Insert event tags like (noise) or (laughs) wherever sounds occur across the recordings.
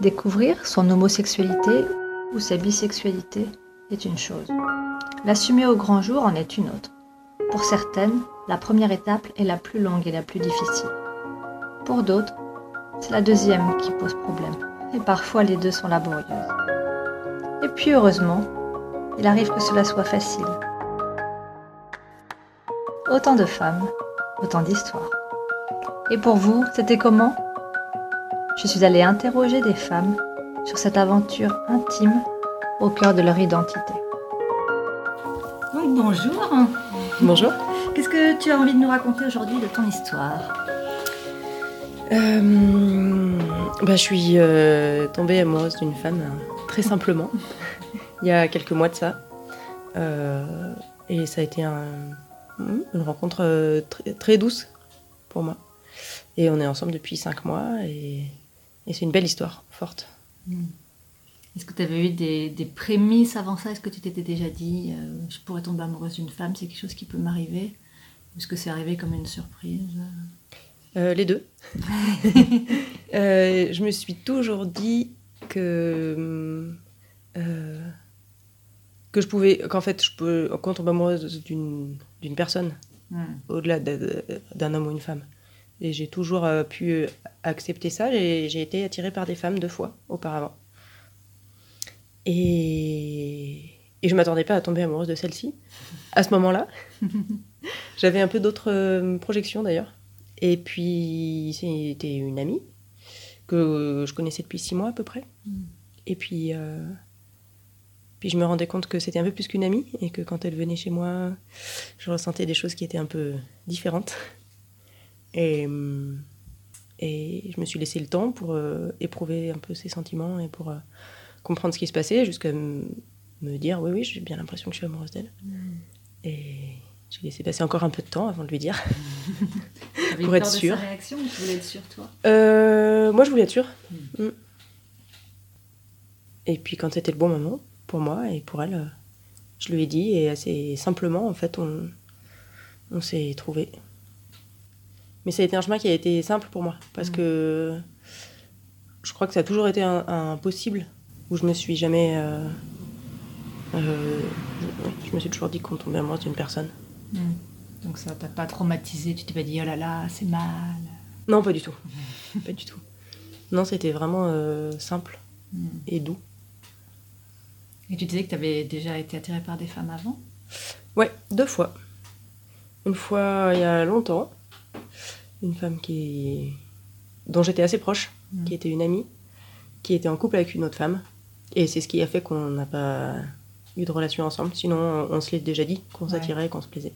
Découvrir son homosexualité ou sa bisexualité est une chose. L'assumer au grand jour en est une autre. Pour certaines, la première étape est la plus longue et la plus difficile. Pour d'autres, c'est la deuxième qui pose problème. Et parfois les deux sont laborieuses. Et puis heureusement, il arrive que cela soit facile. Autant de femmes, autant d'histoires. Et pour vous, c'était comment? Je suis allée interroger des femmes sur cette aventure intime au cœur de leur identité. Donc bonjour. Bonjour. Qu'est-ce que tu as envie de nous raconter aujourd'hui de ton histoire? Euh, bah, je suis euh, tombée amoureuse d'une femme très simplement (laughs) il y a quelques mois de ça. Euh, et ça a été un- une rencontre euh, très, très douce pour moi. Et on est ensemble depuis cinq mois et, et c'est une belle histoire, forte. Est-ce que tu avais eu des, des prémices avant ça? Est-ce que tu t'étais déjà dit euh, je pourrais tomber amoureuse d'une femme C'est quelque chose qui peut m'arriver? Ou Est-ce que c'est arrivé comme une surprise? Euh, les deux. (laughs) Euh, je me suis toujours dit que que je pouvais, qu'en fait, je peux, quand on tombe amoureuse d'une d'une personne, Hmm. au-delà de- d'un homme ou une femme. Et j'ai toujours euh, pu accepter ça. J'ai j'ai été attirée par des femmes deux fois auparavant. Et, et je m'attendais pas à tomber amoureuse de celle-ci à ce moment-là. (laughs) J'avais un peu d'autres euh, projections d'ailleurs. Et puis c'était une amie que je connaissais depuis six mois à peu près. Mm. Et puis, euh, puis je me rendais compte que c'était un peu plus qu'une amie et que quand elle venait chez moi, je ressentais des choses qui étaient un peu différentes. Et, hum, et je me suis laissé le temps pour euh, éprouver un peu ses sentiments et pour euh, comprendre ce qui se passait jusqu'à me dire oui, oui, j'ai bien l'impression que je suis amoureuse d'elle. Et j'ai laissé passer encore un peu de temps avant de lui dire. (laughs) Pour être peur de sûre. sa réaction ou tu voulais être sûre toi? Euh, moi, je voulais être sûre. Mm. Et puis, quand c'était le bon moment, pour moi et pour elle, euh, je lui ai dit, et assez simplement, en fait, on, on s'est trouvé. Mais ça a été un chemin qui a été simple pour moi, parce Mm. que je crois que ça a toujours été un, un possible, où je me suis jamais... euh, euh, je, me suis toujours dit qu'on tombait amoureuse d'une personne. Hmm. Donc ça t'a pas traumatisé Tu t'es pas dit oh là là, c'est mal Non, pas du tout. (laughs) pas du tout. Non, c'était vraiment euh, simple Hmm. et doux. Et tu disais que tu avais déjà été attirée par des femmes avant? Ouais, deux fois. Une fois il y a longtemps, une femme qui dont j'étais assez proche, Mm. qui était une amie, qui était en couple avec une autre femme. Et c'est ce qui a fait qu'on n'a pas eu de relation ensemble. Sinon, on se l'est déjà dit, qu'on Ouais. s'attirait, qu'on se plaisait.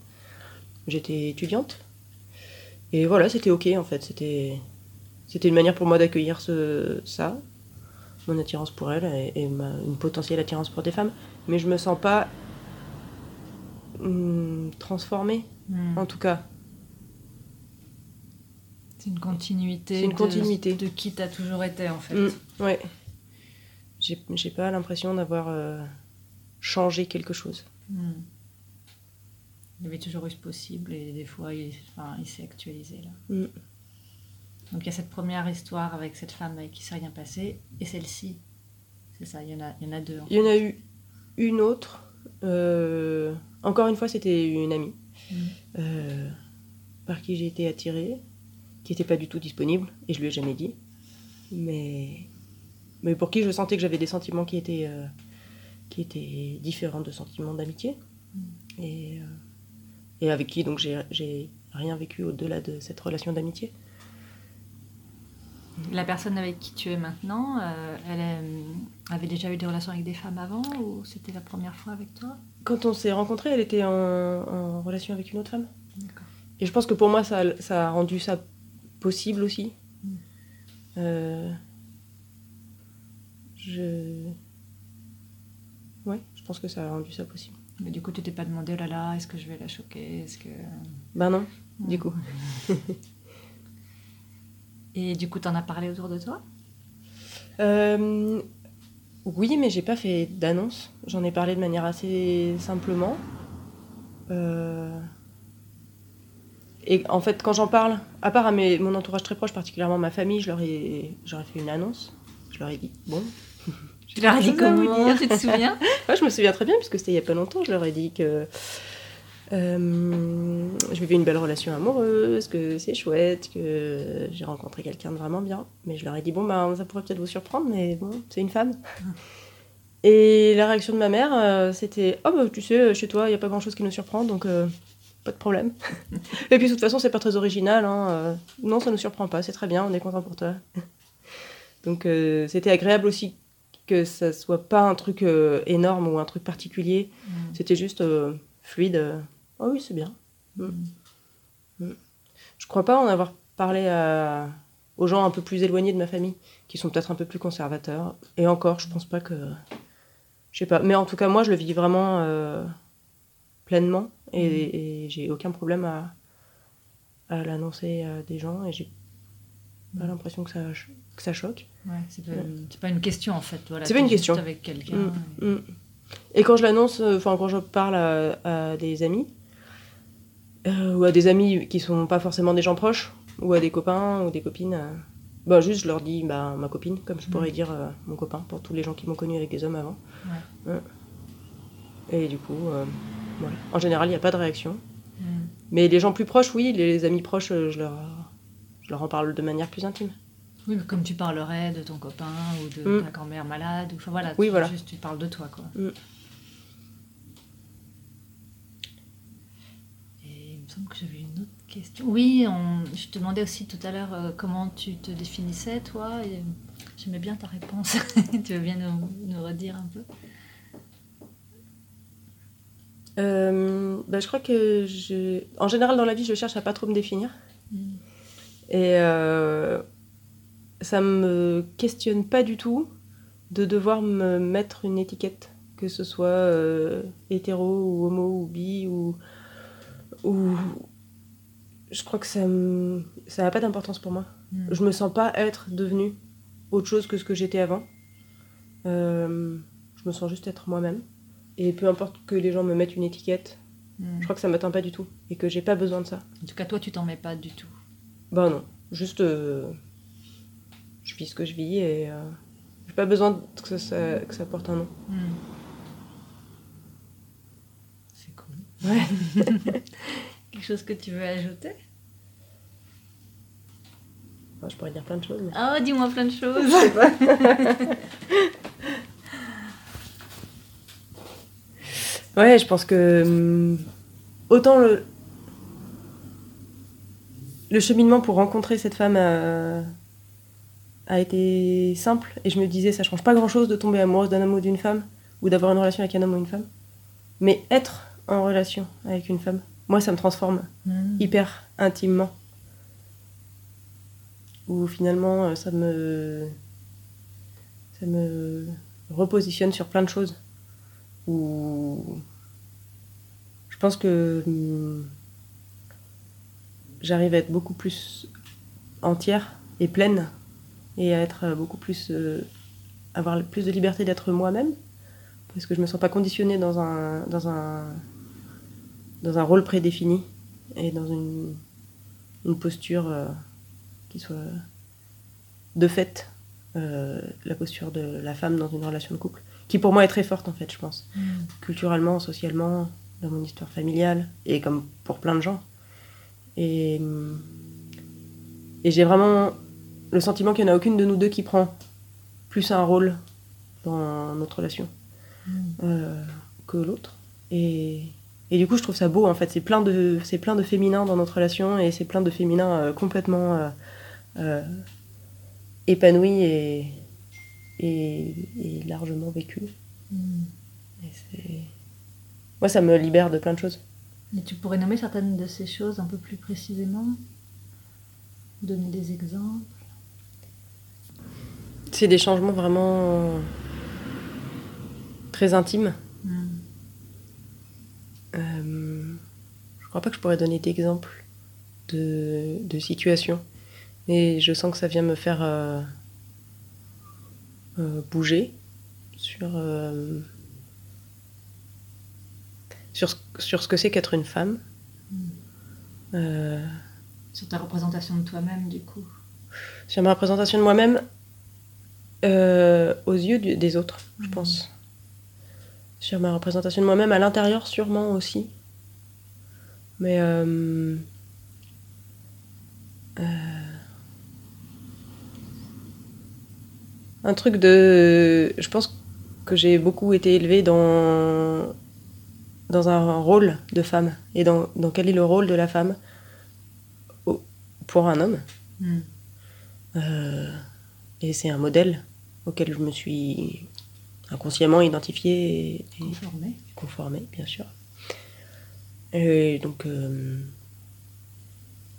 J'étais étudiante. Et voilà, c'était ok en fait. C'était c'était une manière pour moi d'accueillir ce, ça, mon attirance pour elle et, et ma- une potentielle attirance pour des femmes. Mais je me sens pas hum, transformée, Hmm. en tout cas. C'est une continuité. C'est une de- continuité. De, qui t'as toujours été en fait. Hum, ouais. J'ai j'ai pas l'impression d'avoir euh, changé quelque chose. Hmm. Il y avait toujours eu ce possible et des fois il, enfin, il s'est actualisé là. Hum. Donc il y a cette première histoire avec cette femme avec qui s'est rien passé et celle-ci. C'est ça, il y en a, il y en a deux. en Il y en a eu une autre. euh, encore une fois, c'était une amie Mm. euh, par qui j'ai été attirée, qui n'était pas du tout disponible, et je lui ai jamais dit. Mais, mais pour qui je sentais que j'avais des sentiments qui étaient, euh, qui étaient différents de sentiments d'amitié. Mm. Et, euh, et avec qui donc j'ai rien vécu au-delà de cette relation d'amitié. La personne avec qui tu es maintenant, euh, elle avait déjà eu des relations avec des femmes avant ou c'était la première fois avec toi? Quand on s'est rencontrés, elle était en, en relation avec une autre femme. Et je pense que pour moi, ça, ça a rendu ça possible aussi. Mm. Euh, je. Ouais, je pense que ça a rendu ça possible. Mais du coup, tu t'es pas demandé, oh là là, est-ce que je vais la choquer Est-ce que... Ben non, du coup. (laughs) Et du coup, t'en as parlé autour de toi? Euh, oui, mais j'ai pas fait d'annonce. J'en ai parlé de manière assez simplement. Euh, Et en fait, quand j'en parle, à part à mes- mon entourage très proche, particulièrement ma famille, je leur ai, j'aurais fait une annonce. je leur ai dit, bon. Tu leur as dit comment dire. Tu te souviens (laughs) Ouais, je me souviens très bien, puisque c'était il y a pas longtemps, je leur ai dit que euh, je vivais une belle relation amoureuse, que c'est chouette, que j'ai rencontré quelqu'un de vraiment bien. Mais je leur ai dit, bon, ben, ça pourrait peut-être vous surprendre, mais bon, c'est une femme. Et la réaction de ma mère, euh, c'était, oh, bah, tu sais, chez toi, il n'y a pas grand-chose qui nous surprend, donc euh, pas de problème. (laughs) Et puis, de toute façon, c'est pas très original. Hein, euh, non, ça nous surprend pas, c'est très bien, on est content pour toi. (laughs) donc, euh, c'était agréable aussi que ça soit pas un truc euh, énorme ou un truc particulier. C'était juste fluide. Oh oui, c'est bien. Mm. Mm. Je crois pas en avoir parlé à- aux gens un peu plus éloignés de ma famille, qui sont peut-être un peu plus conservateurs. Et encore, je pense pas que. Je sais pas. Mais en tout cas, moi, je le vis vraiment pleinement. Et, et j'ai aucun problème à, à l'annoncer à des gens. Et j'ai pas l'impression que ça, que ça choque. Ouais, c'est pas, pas une question en fait. Voilà, C'est pas une question. avec quelqu'un. Mm, et- mm. Et quand je l'annonce, euh, enfin quand je parle à, à des amis, euh, ou à des amis qui sont pas forcément des gens proches, ou à des copains ou des copines, euh, bah juste je leur dis bah, ma copine, comme je pourrais dire euh, mon copain pour tous les gens qui m'ont connu avec des hommes avant. Ouais. Et du coup, euh, voilà. En général, il n'y a pas de réaction. Mm. Mais les gens plus proches, oui, les amis proches, euh, je leur, je leur en parle de manière plus intime. Oui, mais comme tu parlerais de ton copain ou de Mm. ta grand-mère malade, ou enfin voilà, Oui, tu, voilà. juste tu parles de toi quoi. Mm. Et il me semble que j'avais une autre question. Oui, on- je te demandais aussi tout à l'heure euh, comment tu te définissais toi. et J'aimais bien ta réponse. (laughs) tu veux bien nous, nous redire un peu? Euh, bah, je crois que je... en général dans la vie, je cherche à pas trop me définir. Mm. Et euh, ça me questionne pas du tout de devoir me mettre une étiquette, que ce soit euh, hétéro ou homo ou bi ou, ou... Je crois que ça me... ça n'a pas d'importance pour moi. Mm. Je me sens pas être devenue autre chose que ce que j'étais avant. Euh, je me sens juste être moi-même. Et peu importe que les gens me mettent une étiquette, Mm. je crois que ça m'atteint pas du tout. Et que j'ai pas besoin de ça. En tout cas, toi, tu t'en mets pas du tout. Bah non, juste euh, je vis ce que je vis et euh, j'ai pas besoin que ça, ça- que ça porte un nom. Mm. C'est cool. Ouais. (laughs) Quelque chose que tu veux ajouter? Je pourrais dire plein de choses. mais- Oh, dis-moi plein de choses. (laughs) Ouais, je pense que hum, autant le le cheminement pour rencontrer cette femme a, a été simple et je me disais ça change pas grand chose de tomber amoureuse d'un homme ou d'une femme ou d'avoir une relation avec un homme ou une femme, mais être en relation avec une femme, moi ça me transforme Mm. hyper intimement. Où finalement euh, ça me ça me repositionne sur plein de choses. Où je pense que hum, j'arrive à être beaucoup plus entière et pleine et à être beaucoup plus euh, avoir plus de liberté d'être moi-même. Parce que je me sens pas conditionnée dans un rôle prédéfini et dans une, posture euh, qui soit de fait euh, la posture de la femme dans une relation de couple, qui pour moi est très forte en fait, je pense, Mm. culturellement, socialement, dans mon histoire familiale, et comme pour plein de gens. Et, et j'ai vraiment le sentiment qu'il n'y en a aucune de nous deux qui prend plus un rôle dans notre relation Mm. euh, que l'autre. Et, et du coup, je trouve ça beau, en fait. C'est plein de, c'est plein de féminin dans notre relation et c'est plein de féminin euh, complètement euh, euh, épanoui et, et, largement vécu. Mm. Et c'est... Moi, ça me libère de plein de choses. Et tu pourrais nommer certaines de ces choses un peu plus précisément? Donner des exemples? C'est des changements vraiment très intimes. Mm. Euh, je crois pas que je pourrais donner d'exemples de, de situations. Et je sens que ça vient me faire euh, bouger sur, euh, sur, ce- sur ce que c'est qu'être une femme. Euh, Sur ta représentation de toi-même, du coup. sur ma représentation de moi-même, euh, aux yeux du- des autres, je pense. Sur ma représentation de moi-même, à l'intérieur sûrement aussi. Mais... euh, euh, un truc de... Je pense que j'ai beaucoup été élevée dans, dans un rôle de femme. Et dans, dans quel est le rôle de la femme au- pour un homme. Mm. Euh, et c'est un modèle auquel je me suis inconsciemment identifiée et, et Conformé. conformée, bien sûr. Et donc, euh,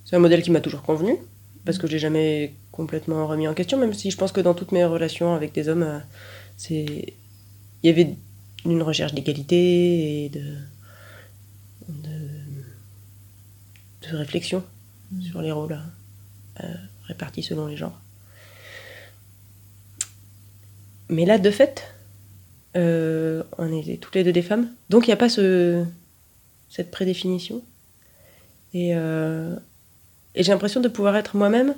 c'est un modèle qui m'a toujours convenu, parce que je l'ai jamais complètement remis en question, même si je pense que dans toutes mes relations avec des hommes, euh, c'est il y avait une recherche d'égalité et de, de, de réflexion Mm. sur les rôles euh, répartis selon les genres. Mais là, de fait, euh, on est toutes les deux des femmes, donc il n'y a pas ce, cette prédéfinition. Et, euh, et j'ai l'impression de pouvoir être moi-même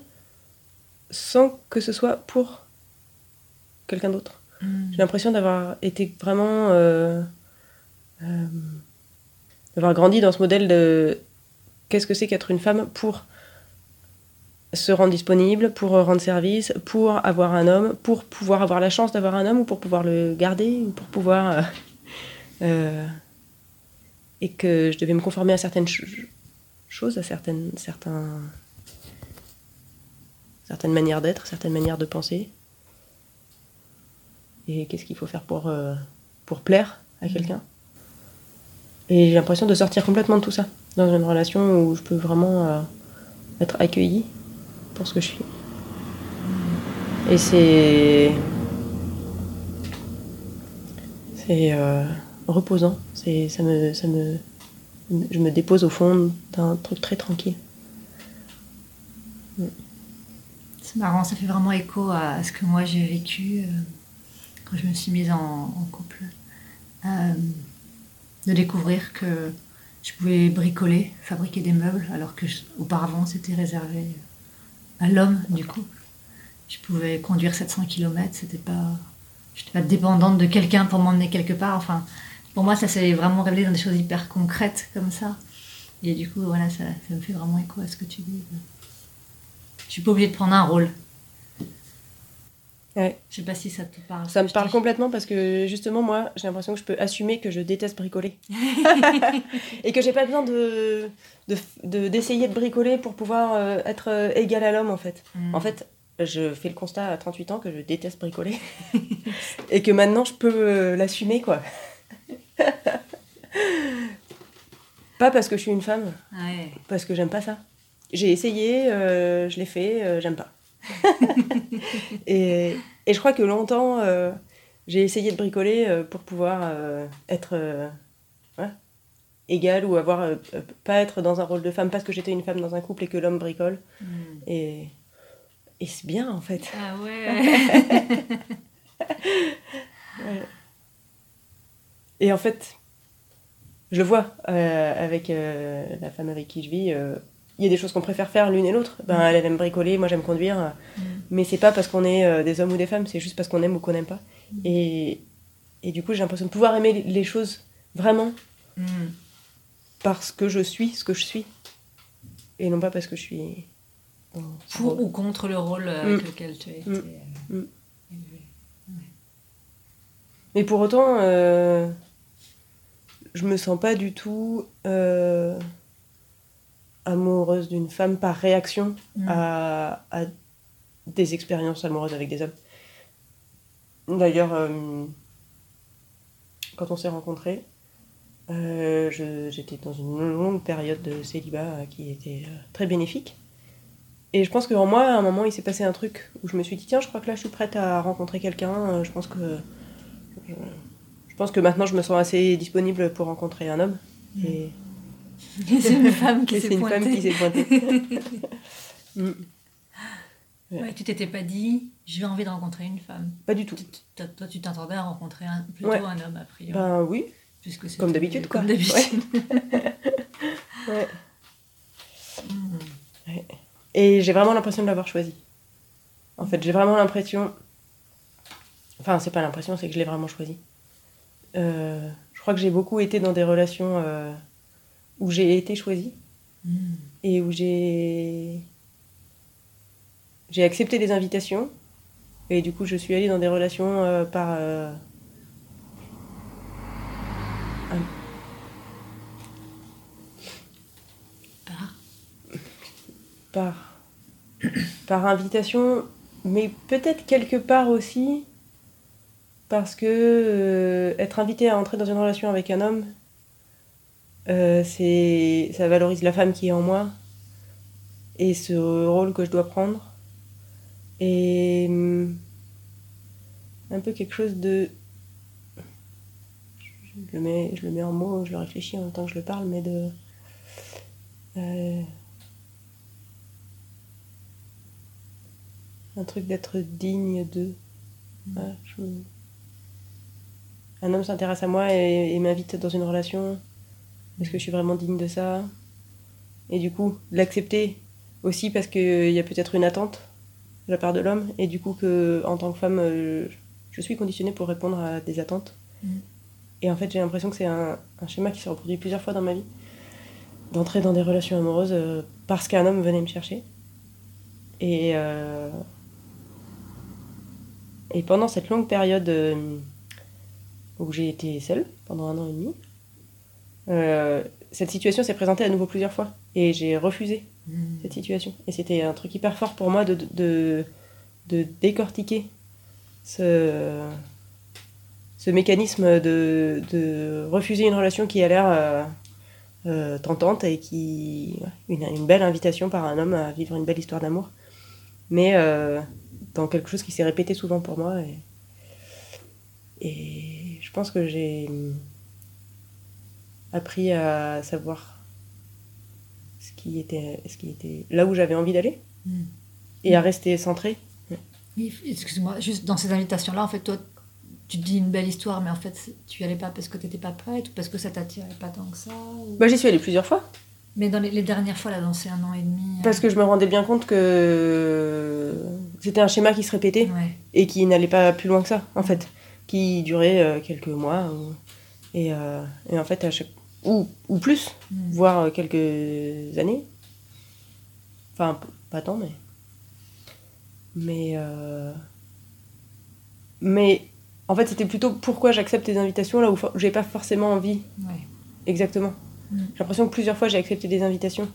sans que ce soit pour quelqu'un d'autre. Mm. J'ai l'impression d'avoir été vraiment. euh, euh, d'avoir grandi dans ce modèle de qu'est-ce que c'est qu'être une femme pour se rendre disponible, pour rendre service, pour avoir un homme, pour pouvoir avoir la chance d'avoir un homme ou pour pouvoir le garder ou pour pouvoir. euh, et que je devais me conformer à certaines ch- choses, à certaines, certains, certaines manières d'être, certaines manières de penser. Et qu'est-ce qu'il faut faire pour, euh, pour plaire à quelqu'un. Et j'ai l'impression de sortir complètement de tout ça, dans une relation où je peux vraiment euh, être accueillie pour ce que je suis. Et c'est. C'est euh, reposant. C'est, ça me, ça me, je me dépose au fond d'un truc très tranquille. C'est marrant, ça fait vraiment écho à ce que moi j'ai vécu euh, quand je me suis mise en, couple. Euh, de découvrir que je pouvais bricoler, fabriquer des meubles, alors que auparavant c'était réservé à l'homme du coup. Je pouvais conduire 700 km, c'était pas. Je n'étais pas dépendante de quelqu'un pour m'emmener quelque part. Enfin, pour moi, ça s'est vraiment révélé dans des choses hyper concrètes comme ça. Et du coup, voilà, ça, ça me fait vraiment écho à ce que tu dis. Je suis pas obligée de prendre un rôle. Ouais. Je sais pas si ça te parle. Ça me parle complètement parce que justement, moi, j'ai l'impression que je peux assumer que je déteste bricoler. (laughs) et que j'ai pas besoin de, de- de- d'essayer de, bricoler pour pouvoir euh, être euh, égal à l'homme, en fait. Mm. En fait, je fais le constat à 38 ans que je déteste bricoler. (laughs) et que maintenant, je peux euh, l'assumer, quoi. (laughs) pas parce que je suis une femme, Ouais. parce que j'aime pas ça. J'ai essayé, euh, je l'ai fait, euh, j'aime pas. (laughs) et, et je crois que longtemps, euh, j'ai essayé de bricoler pour pouvoir être ouais, égale ou avoir pas être dans un rôle de femme parce que j'étais une femme dans un couple et que l'homme bricole. Mm. Et, et c'est bien en fait. Ah ouais. (laughs) Et en fait, je le vois euh, avec euh, la femme avec qui je vis. euh, Il y a des choses qu'on préfère faire l'une et l'autre. Ben, elle, elle aime bricoler, moi j'aime conduire. Mm. Mais c'est pas parce qu'on est des hommes ou des femmes, c'est juste parce qu'on aime ou qu'on n'aime pas. Et, et du coup, j'ai l'impression de pouvoir aimer les- choses vraiment Mm. parce que je suis ce que je suis. Et non pas parce que je suis. Pour ou contre le rôle avec Mm. lequel tu as été Mm. Mm. élevé. Mais pour autant, euh, je me sens pas du tout euh, amoureuse d'une femme par réaction Mm. à, à des expériences amoureuses avec des hommes. D'ailleurs, euh, quand on s'est rencontrés, euh, j'étais dans une longue période de célibat qui était très bénéfique. Et je pense qu'en moi, à un moment, il s'est passé un truc où je me suis dit, tiens, je crois que là, je suis prête à rencontrer quelqu'un. Je pense que je pense que maintenant je me sens assez disponible pour rencontrer un homme. Et, (laughs) c'est une femme qui (laughs) s'est pointée. femme qui s'est pointée. Mm. Ouais, tu t'étais pas dit, j'ai envie de rencontrer une femme. Pas du tout. Toi, tu t'attendais à rencontrer un, plutôt Ouais. un homme, a priori. Ben oui, puisque comme d'habitude, quoi. Comme d'habitude. Ouais. (laughs) Mm. Et j'ai vraiment l'impression de l'avoir choisi. En fait, j'ai vraiment l'impression Enfin, c'est pas l'impression, c'est que je l'ai vraiment choisi. Euh, je crois que j'ai beaucoup été dans des relations euh, où j'ai été choisie. Et où j'ai j'ai accepté des invitations. Et du coup je suis allée dans des relations euh, par un- Par? Par. Par invitation mais peut-être quelque part aussi parce que euh, être invité à entrer dans une relation avec un homme euh, c'est ça valorise la femme qui est en moi et ce rôle que je dois prendre. Et hum, un peu quelque chose de je le mets je le mets en mots je le réfléchis en même temps que je le parle mais de euh, un truc d'être digne de Ouais, je- un homme s'intéresse à moi et, et m'invite dans une relation est-ce que je suis vraiment digne de ça. Et du coup l'accepter aussi parce qu'il y a peut-être une attente de la part de l'homme. Et du coup que en tant que femme euh, je suis conditionnée pour répondre à des attentes. Mm. et en fait j'ai l'impression que c'est un, un schéma qui s'est reproduit plusieurs fois dans ma vie. D'entrer dans des relations amoureuses euh, parce qu'un homme venait me chercher. Et euh, et pendant cette longue période où j'ai été seule pendant un an et demi euh, cette situation s'est présentée à nouveau plusieurs fois et j'ai refusé cette situation. Et c'était un truc hyper fort pour moi de, de, de décortiquer ce, ce mécanisme de, de refuser une relation qui a l'air euh, euh, tentante et qui. Une, une belle invitation par un homme à vivre une belle histoire d'amour. Mais dans quelque chose qui s'est répété souvent pour moi. Et, pense que j'ai appris à savoir ce qui était, ce qui était là où j'avais envie d'aller Mm. et à rester centré. Oui, excuse-moi, juste dans ces invitations-là, en fait, toi, tu te dis une belle histoire, mais en fait, tu y allais pas parce que tu n'étais pas prête ou parce que ça t'attirait pas tant que ça ou- Bah, j'y suis allée plusieurs fois Mais dans les, les dernières fois, là, dans ces un an et demi. euh, parce que je me rendais bien compte que c'était un schéma qui se répétait Ouais. et qui n'allait pas plus loin que ça en fait, qui durait euh, quelques mois et, euh, et en fait à chaque ou, ou plus, Mm. voire euh, quelques années. Enfin, pas tant, mais. Mais. euh, Mais. En fait, c'était plutôt pourquoi j'accepte les invitations là où j'ai pas forcément envie Ouais. exactement. Mm. J'ai l'impression que plusieurs fois j'ai accepté des invitations.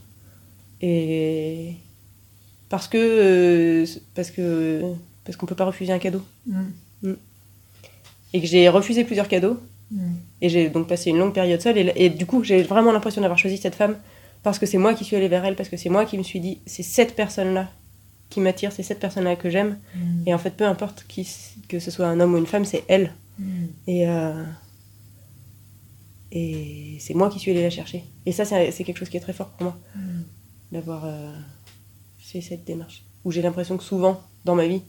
Et. Parce que. euh, Parce que. Parce qu'on peut pas refuser un cadeau. Mm. Et que j'ai refusé plusieurs cadeaux. Mm. Et j'ai donc passé une longue période seule. Et, et du coup, j'ai vraiment l'impression d'avoir choisi cette femme parce que c'est moi qui suis allée vers elle, parce que c'est moi qui me suis dit, c'est cette personne-là qui m'attire, c'est cette personne-là que j'aime. Mm. Et en fait, peu importe qui, que ce soit un homme ou une femme, c'est elle. Mm. Et, euh, et c'est moi qui suis allée la chercher. Et ça, c'est quelque chose qui est très fort pour moi, d'avoir euh, fait cette démarche. Où j'ai l'impression que souvent, dans ma vie,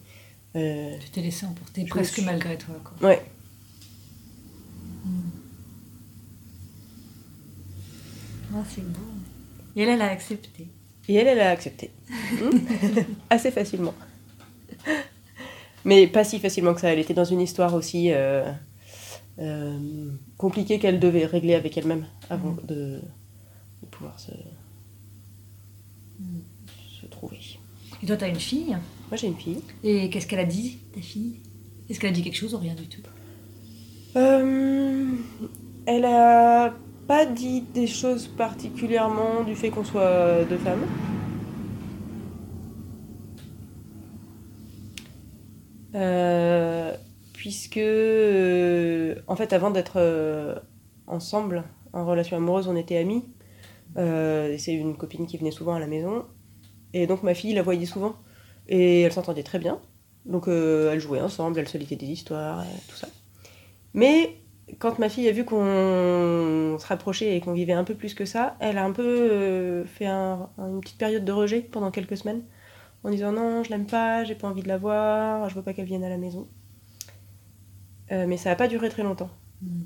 euh, Tu t'es laissé emporter presque suis- malgré toi. Quoi. ouais, Ah, c'est beau. Et elle, elle a accepté. Et elle, elle a accepté. Hmm. (laughs) Assez facilement. Mais pas si facilement que ça. Elle était dans une histoire aussi euh, euh, compliquée qu'elle devait régler avec elle-même avant Mhm. de, de pouvoir se, se trouver. Et toi, tu as une fille. Moi, j'ai une fille. Et qu'est-ce qu'elle a dit, ta fille? Est-ce qu'elle a dit quelque chose ou rien du tout? Euh, elle a pas dit des choses particulièrement du fait qu'on soit deux femmes. Euh, puisque, euh, en fait, avant d'être ensemble, en relation amoureuse, on était amis. Euh, c'est une copine qui venait souvent à la maison. Et donc ma fille la voyait souvent. Et elle s'entendait très bien. Donc euh, elles jouaient ensemble, elles se lisaient des histoires, et tout ça. Mais quand ma fille a vu qu'on se rapprochait et qu'on vivait un peu plus que ça, elle a un peu euh, fait un- une petite période de rejet pendant quelques semaines en disant non, je l'aime pas, j'ai pas envie de la voir, je veux pas qu'elle vienne à la maison. Euh, mais ça n'a pas duré très longtemps. Mm.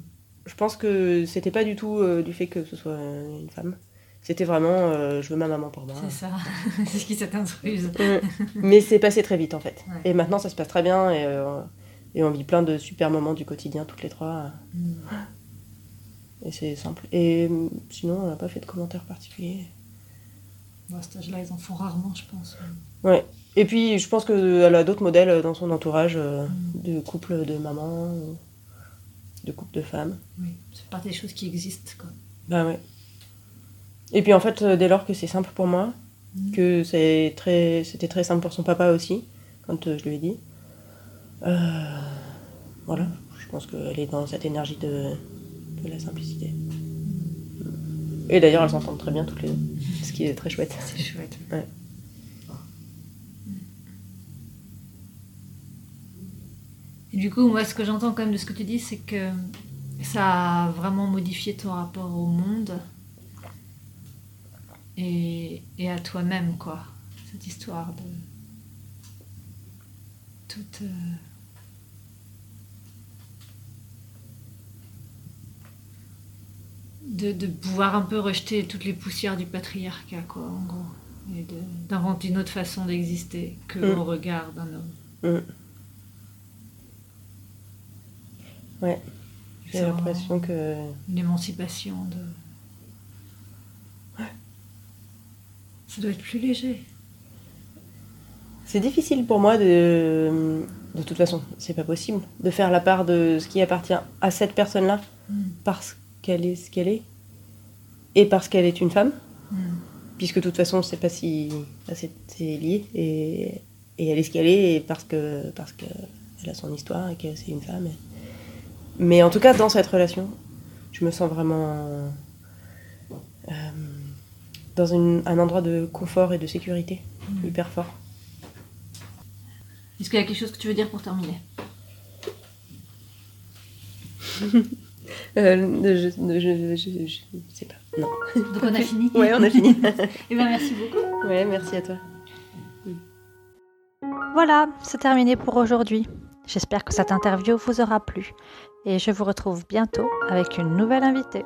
Je pense que c'était pas du tout euh, du fait que ce soit une femme. C'était vraiment euh, je veux ma maman pour moi. C'est ça. (laughs) c'est ce qui s'est intruse. Mm. Mais c'est passé très vite en fait. Ouais. Et maintenant ça se passe très bien et, euh, Et on vit plein de super moments du quotidien, toutes les trois. Mm. Et c'est simple. Et euh, sinon, on n'a pas fait de commentaires particuliers. Bon, à cet âge-là, ils en font rarement, je pense. Ouais. Et puis, je pense qu'elle a d'autres modèles dans son entourage euh, Mm. de couple de mamans, ou de couple de femmes. Oui, c'est pas des choses qui existent, quoi. Bah ouais. Et puis en fait, euh, dès lors que c'est simple pour moi, Mm. que c'est très, c'était très simple pour son papa aussi, quand euh, je lui ai dit. euh, voilà, je pense qu'elle est dans cette énergie de, de la simplicité. Et d'ailleurs, elles s'entendent très bien toutes les deux, ce qui est très chouette. C'est chouette. Ouais. Et du coup, moi, ce que j'entends quand même de ce que tu dis, c'est que ça a vraiment modifié ton rapport au monde et, et à toi-même, quoi. Cette histoire de toute. euh, De, de pouvoir un peu rejeter toutes les poussières du patriarcat, quoi, en gros. Et d'inventer une autre façon d'exister que Mm. au regard d'un homme. Ouais. J'ai l'impression que. une émancipation de. Ça doit être plus léger. C'est difficile pour moi de. De toute façon, c'est pas possible de faire la part de ce qui appartient à cette personne-là parce qu'elle est ce qu'elle est et parce qu'elle est une femme, Mm. puisque de toute façon, c'est pas si. c'est lié et, et elle est ce qu'elle est et parce que parce que elle a son histoire et que c'est une femme. Mais en tout cas, dans cette relation, je me sens vraiment euh, dans une- un endroit de confort et de sécurité hyper fort. Est-ce qu'il y a quelque chose que tu veux dire pour terminer? (laughs) Euh, je, je, je, je sais pas. Non. Donc on a (laughs) fini Ouais, on a fini. (laughs) Eh bien, merci beaucoup. ouais, merci à toi. Voilà, c'est terminé pour aujourd'hui. J'espère que cette interview vous aura plu et je vous retrouve bientôt avec une nouvelle invitée.